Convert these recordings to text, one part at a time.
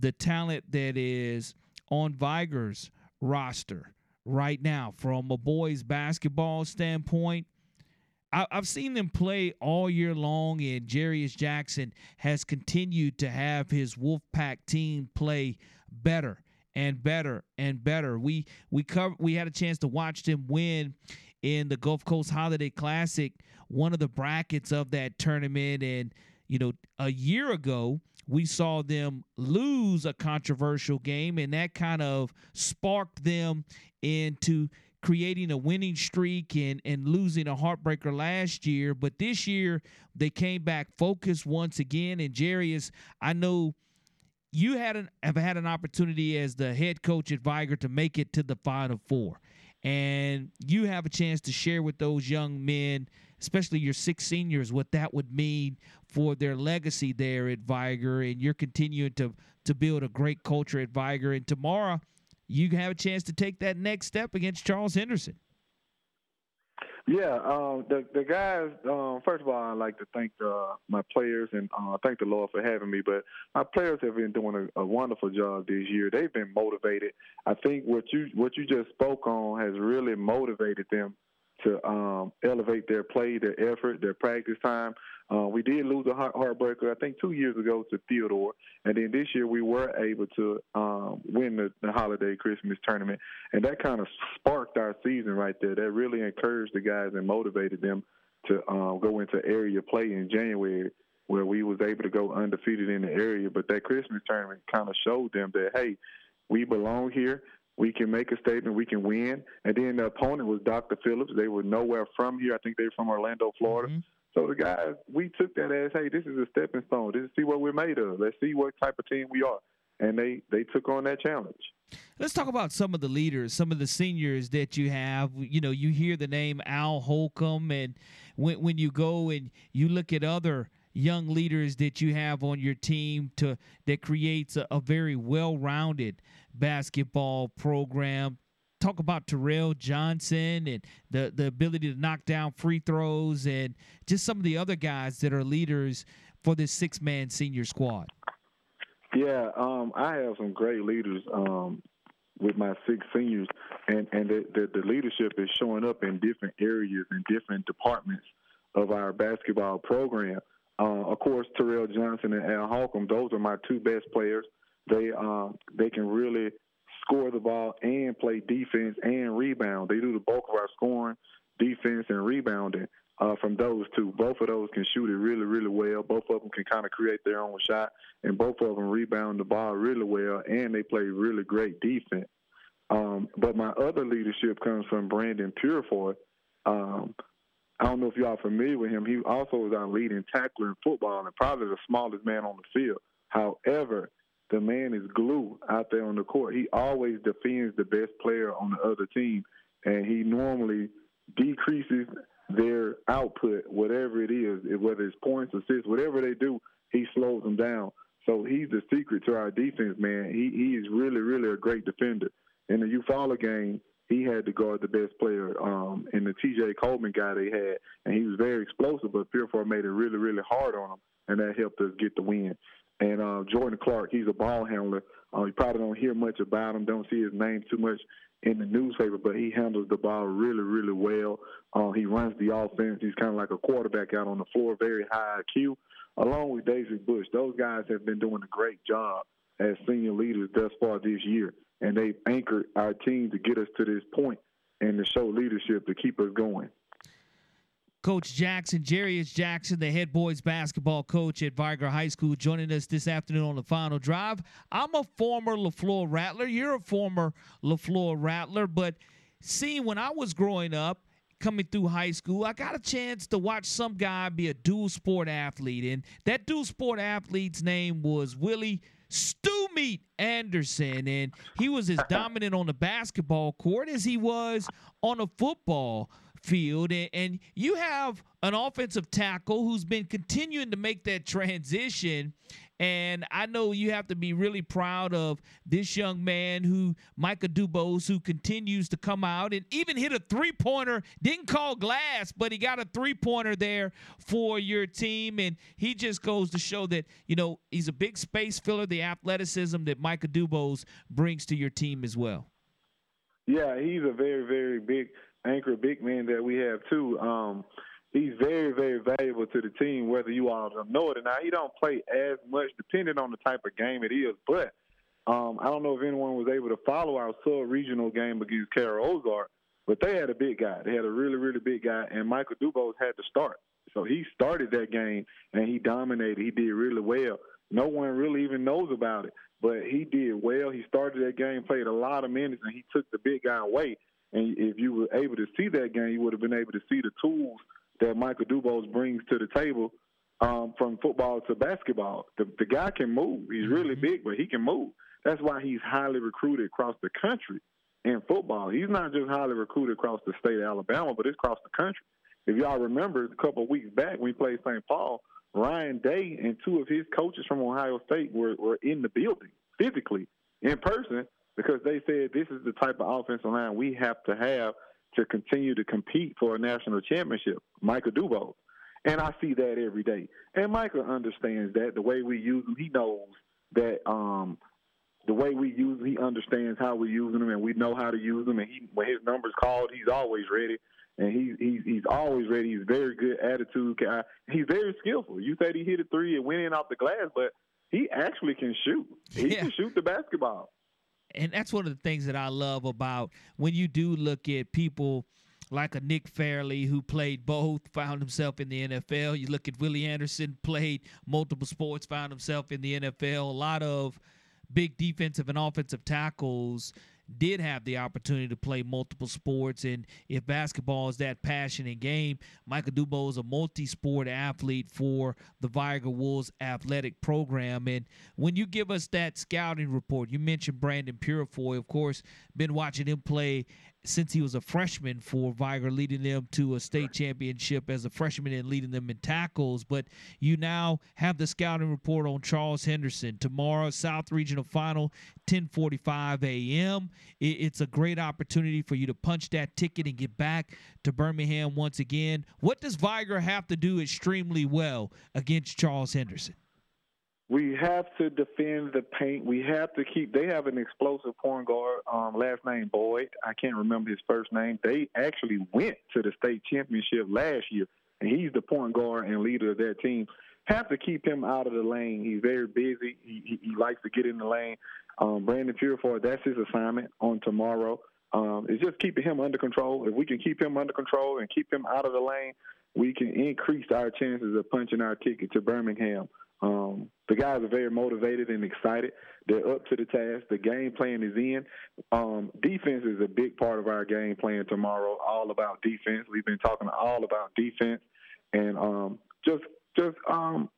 the talent that is on Vigor's roster right now from a boys basketball standpoint. I, have seen them play all year long, and Jairus Jackson has continued to have his Wolfpack team play better and better and better. We we cover we had a chance to watch them win in the Gulf Coast Holiday Classic, one of the brackets of that tournament, and you know a year ago we saw them lose a controversial game, and that kind of sparked them into creating a winning streak and, and losing a heartbreaker last year. But this year, they came back focused once again. And Jairus, I know you had an, have had an opportunity as the head coach at Vigor to make it to the Final Four. And you have a chance to share with those young men – especially your six seniors, what that would mean for their legacy there at Vigor, and you're continuing to to build a great culture at Vigor. And tomorrow, you have a chance to take that next step against Charles Henderson. Yeah, um, the the guys. Um, first of all, I'd like to thank uh, my players and uh, thank the Lord for having me. But my players have been doing a, a, wonderful job this year. They've been motivated. I think what you what you just spoke on has really motivated them to um, elevate their play, their effort, their practice time. Uh, we did lose a heartbreaker, I think, two years ago to Theodore, and then this year we were able to um, win the, the holiday Christmas tournament, and that kind of sparked our season right there. That really encouraged the guys and motivated them to um, go into area play in January, where we was able to go undefeated in the area. But that Christmas tournament kind of showed them that hey, we belong here we can make a statement, we can win. And then the opponent was Dr. Phillips. They were nowhere from here. I think they were from Orlando, Florida. Mm-hmm. So the guys, we took that as, hey, this is a stepping stone. This is see what we're made of. Let's see what type of team we are. And they they took on that challenge. Let's talk about some of the leaders, some of the seniors that you have. You know, you hear the name Al Holcomb, and when when you go and you look at other young leaders that you have on your team to that creates a, a very well-rounded basketball program. Talk about Terrell Johnson and the the ability to knock down free throws and just some of the other guys that are leaders for this six man senior squad. Yeah, um, I have some great leaders um, with my six seniors, and and the, the, the leadership is showing up in different areas and different departments of our basketball program. Uh, of course, Terrell Johnson and Al Holcomb, those are my two best players. They um, they can really score the ball and play defense and rebound. They do the bulk of our scoring, defense, and rebounding uh, from those two. Both of those can shoot it really, really well. Both of them can kind of create their own shot, and both of them rebound the ball really well, and they play really great defense. Um, but my other leadership comes from Brandon Purefoy. Um, I don't know if y'all are familiar with him. He also is our leading tackler in football and probably the smallest man on the field. However, the man is glue out there on the court. He always defends the best player on the other team, and he normally decreases their output, whatever it is, whether it's points, assists, whatever they do, he slows them down. So he's the secret to our defense, man. He he is really, really a great defender. In the Eufaula game, he had to guard the best player um, in the T.J. Coleman guy they had, and he was very explosive. But Purefoy made it really, really hard on him, and that helped us get the win. And uh, Jordan Clark, he's a ball handler. Uh, you probably don't hear much about him, don't see his name too much in the newspaper, but he handles the ball really, really well. Uh, he runs the offense. He's kind of like a quarterback out on the floor, very high IQ. Along with Daisy Bush, those guys have been doing a great job as senior leaders thus far this year and they've anchored our team to get us to this point and to show leadership to keep us going. Coach Jackson, Jairus Jackson, the head boys basketball coach at Vigor High School, joining us this afternoon on the final drive. I'm a former LeFlore Rattler. You're a former LeFlore Rattler, but see, when I was growing up, coming through high school, I got a chance to watch some guy be a dual sport athlete. And that dual sport athlete's name was Willie Stew Meat Anderson, and he was as dominant on the basketball court as he was on a football field. And, and, you have an offensive tackle who's been continuing to make that transition And I know you have to be really proud of this young man who, Micah Dubose, who continues to come out and even hit a three pointer. Didn't call glass, but he got a three pointer there for your team. And he just goes to show that, you know, he's a big space filler, the athleticism that Micah Dubose brings to your team as well. Yeah, he's a very, very big anchor, big man that we have too. Um, he's very, very valuable to the team, whether you all know it or not. He don't play as much, depending on the type of game it is. But um, I don't know if anyone was able to follow our sub-regional game against Carroll Ozark, but they had a big guy. They had a really, really big guy, and Michael Dubose had to start. So he started that game, and he dominated. He did really well. No one really even knows about it, but he did well. He started that game, played a lot of minutes, and he took the big guy away. And if you were able to see that game, you would have been able to see the tools – that Michael Dubose brings to the table um, from football to basketball. The, the guy can move. He's really mm-hmm. big, but he can move. That's why he's highly recruited across the country in football. He's not just highly recruited across the state of Alabama, but it's across the country. If y'all remember a couple of weeks back when he played St. Paul, Ryan Day and two of his coaches from Ohio State were, were in the building physically in person because they said this is the type of offensive line we have to have – to continue to compete for a national championship, Michael Dubose. And I see that every day. And Michael understands that the way we use him, he knows that um, the way we use him, he understands how we're using him, and we know how to use him. And he, when his number's called, he's always ready. And he's he's he's always ready. He's very good attitude guy. He's very skillful. You said he hit a three and went in off the glass, but he actually can shoot. He yeah. can shoot the basketball and that's one of the things that I love about when you do look at people like a Nick Fairley who played both, found himself in the NFL. You look at Willie Anderson, played multiple sports, found himself in the NFL. A lot of big defensive and offensive tackles did have the opportunity to play multiple sports. And if basketball is that passionate game, Michael Dubose is a multi sport athlete for the Vigor Wolves athletic program. And when you give us that scouting report, you mentioned Brandon Purifoy, of course, been watching him play since he was a freshman for Vigor, leading them to a state championship as a freshman and leading them in tackles. But you now have the scouting report on Charles Henderson tomorrow, South Regional Final, 10:45 a.m. It's a great opportunity for you to punch that ticket and get back to Birmingham once again. What does Vigor have to do extremely well against Charles Henderson? We have to defend the paint. We have to keep. They have an explosive point guard. Um, last name Boyd. I can't remember his first name. They actually went to the state championship last year, and he's the point guard and leader of that team. Have to keep him out of the lane. He's very busy. He, he, he likes to get in the lane. Um, Brandon Purifoy, that's his assignment on tomorrow. Um, it's just keeping him under control. If we can keep him under control and keep him out of the lane, we can increase our chances of punching our ticket to Birmingham. Um, the guys are very motivated and excited. They're up to the task. The game plan is in. Um, defense is a big part of our game plan tomorrow. All about defense. We've been talking all about defense and um, just just um,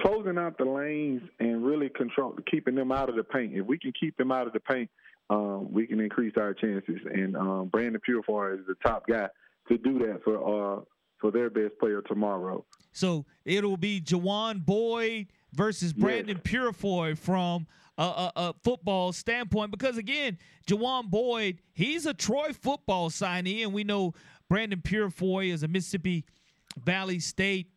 closing out the lanes and really control keeping them out of the paint. If we can keep them out of the paint, um, we can increase our chances. And um, Brandon Purifoy is the top guy to do that for uh, for their best player tomorrow. So it'll be Jawan Boyd versus Brandon yes. Purifoy from a, a, a, football standpoint. Because again, Jawan Boyd, he's a Troy football signee, and we know Brandon Purifoy is a Mississippi Valley State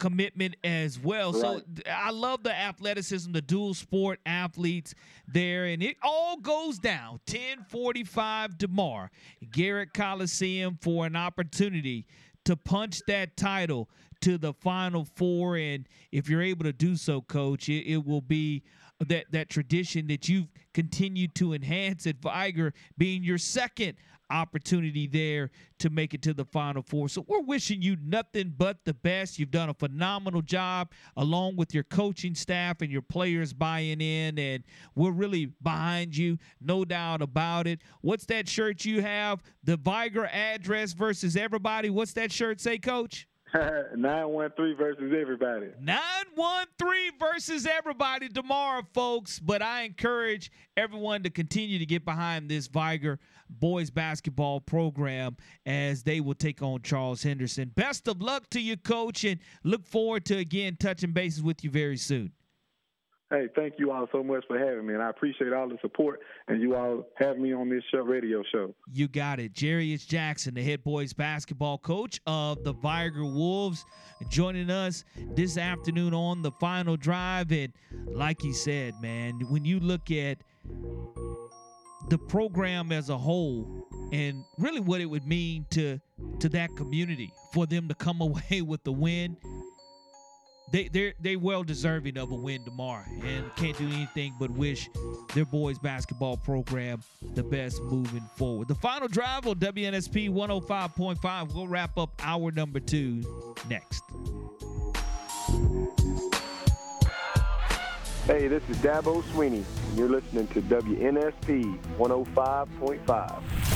commitment as well. Right. So I love the athleticism, the dual sport athletes there, and it all goes down 1045 tomorrow. Garrett Coliseum for an opportunity to punch that title to the final four and if you're able to do so coach it, it will be that that tradition that you've continued to enhance at Vigor, being your second opportunity there to make it to the final four. So we're wishing you nothing but the best. You've done a phenomenal job along with your coaching staff and your players buying in and we're really behind you, no doubt about it. What's that shirt you have? The Vigor address versus everybody. What's that shirt say, coach? 913 versus everybody. 913 versus everybody tomorrow, folks. But I encourage everyone to continue to get behind this Vigor boys basketball program as they will take on Charles Henderson. Best of luck to you, coach, and look forward to again touching bases with you very soon. Hey, thank you all so much for having me, and I appreciate all the support and you all having me on this show, radio show. You got it. Jairus Jackson, the head boys basketball coach of the Vigor Wolves, joining us this afternoon on the final drive. And like he said, man, when you look at the program as a whole and really what it would mean to to that community for them to come away with the win they they're they well deserving of a win tomorrow and can't do anything but wish their boys basketball program the best moving forward. The final drive on WNSP 105.5. We'll wrap up hour number two next. Hey, this is Dabo Swinney, and you're listening to WNSP 105.5.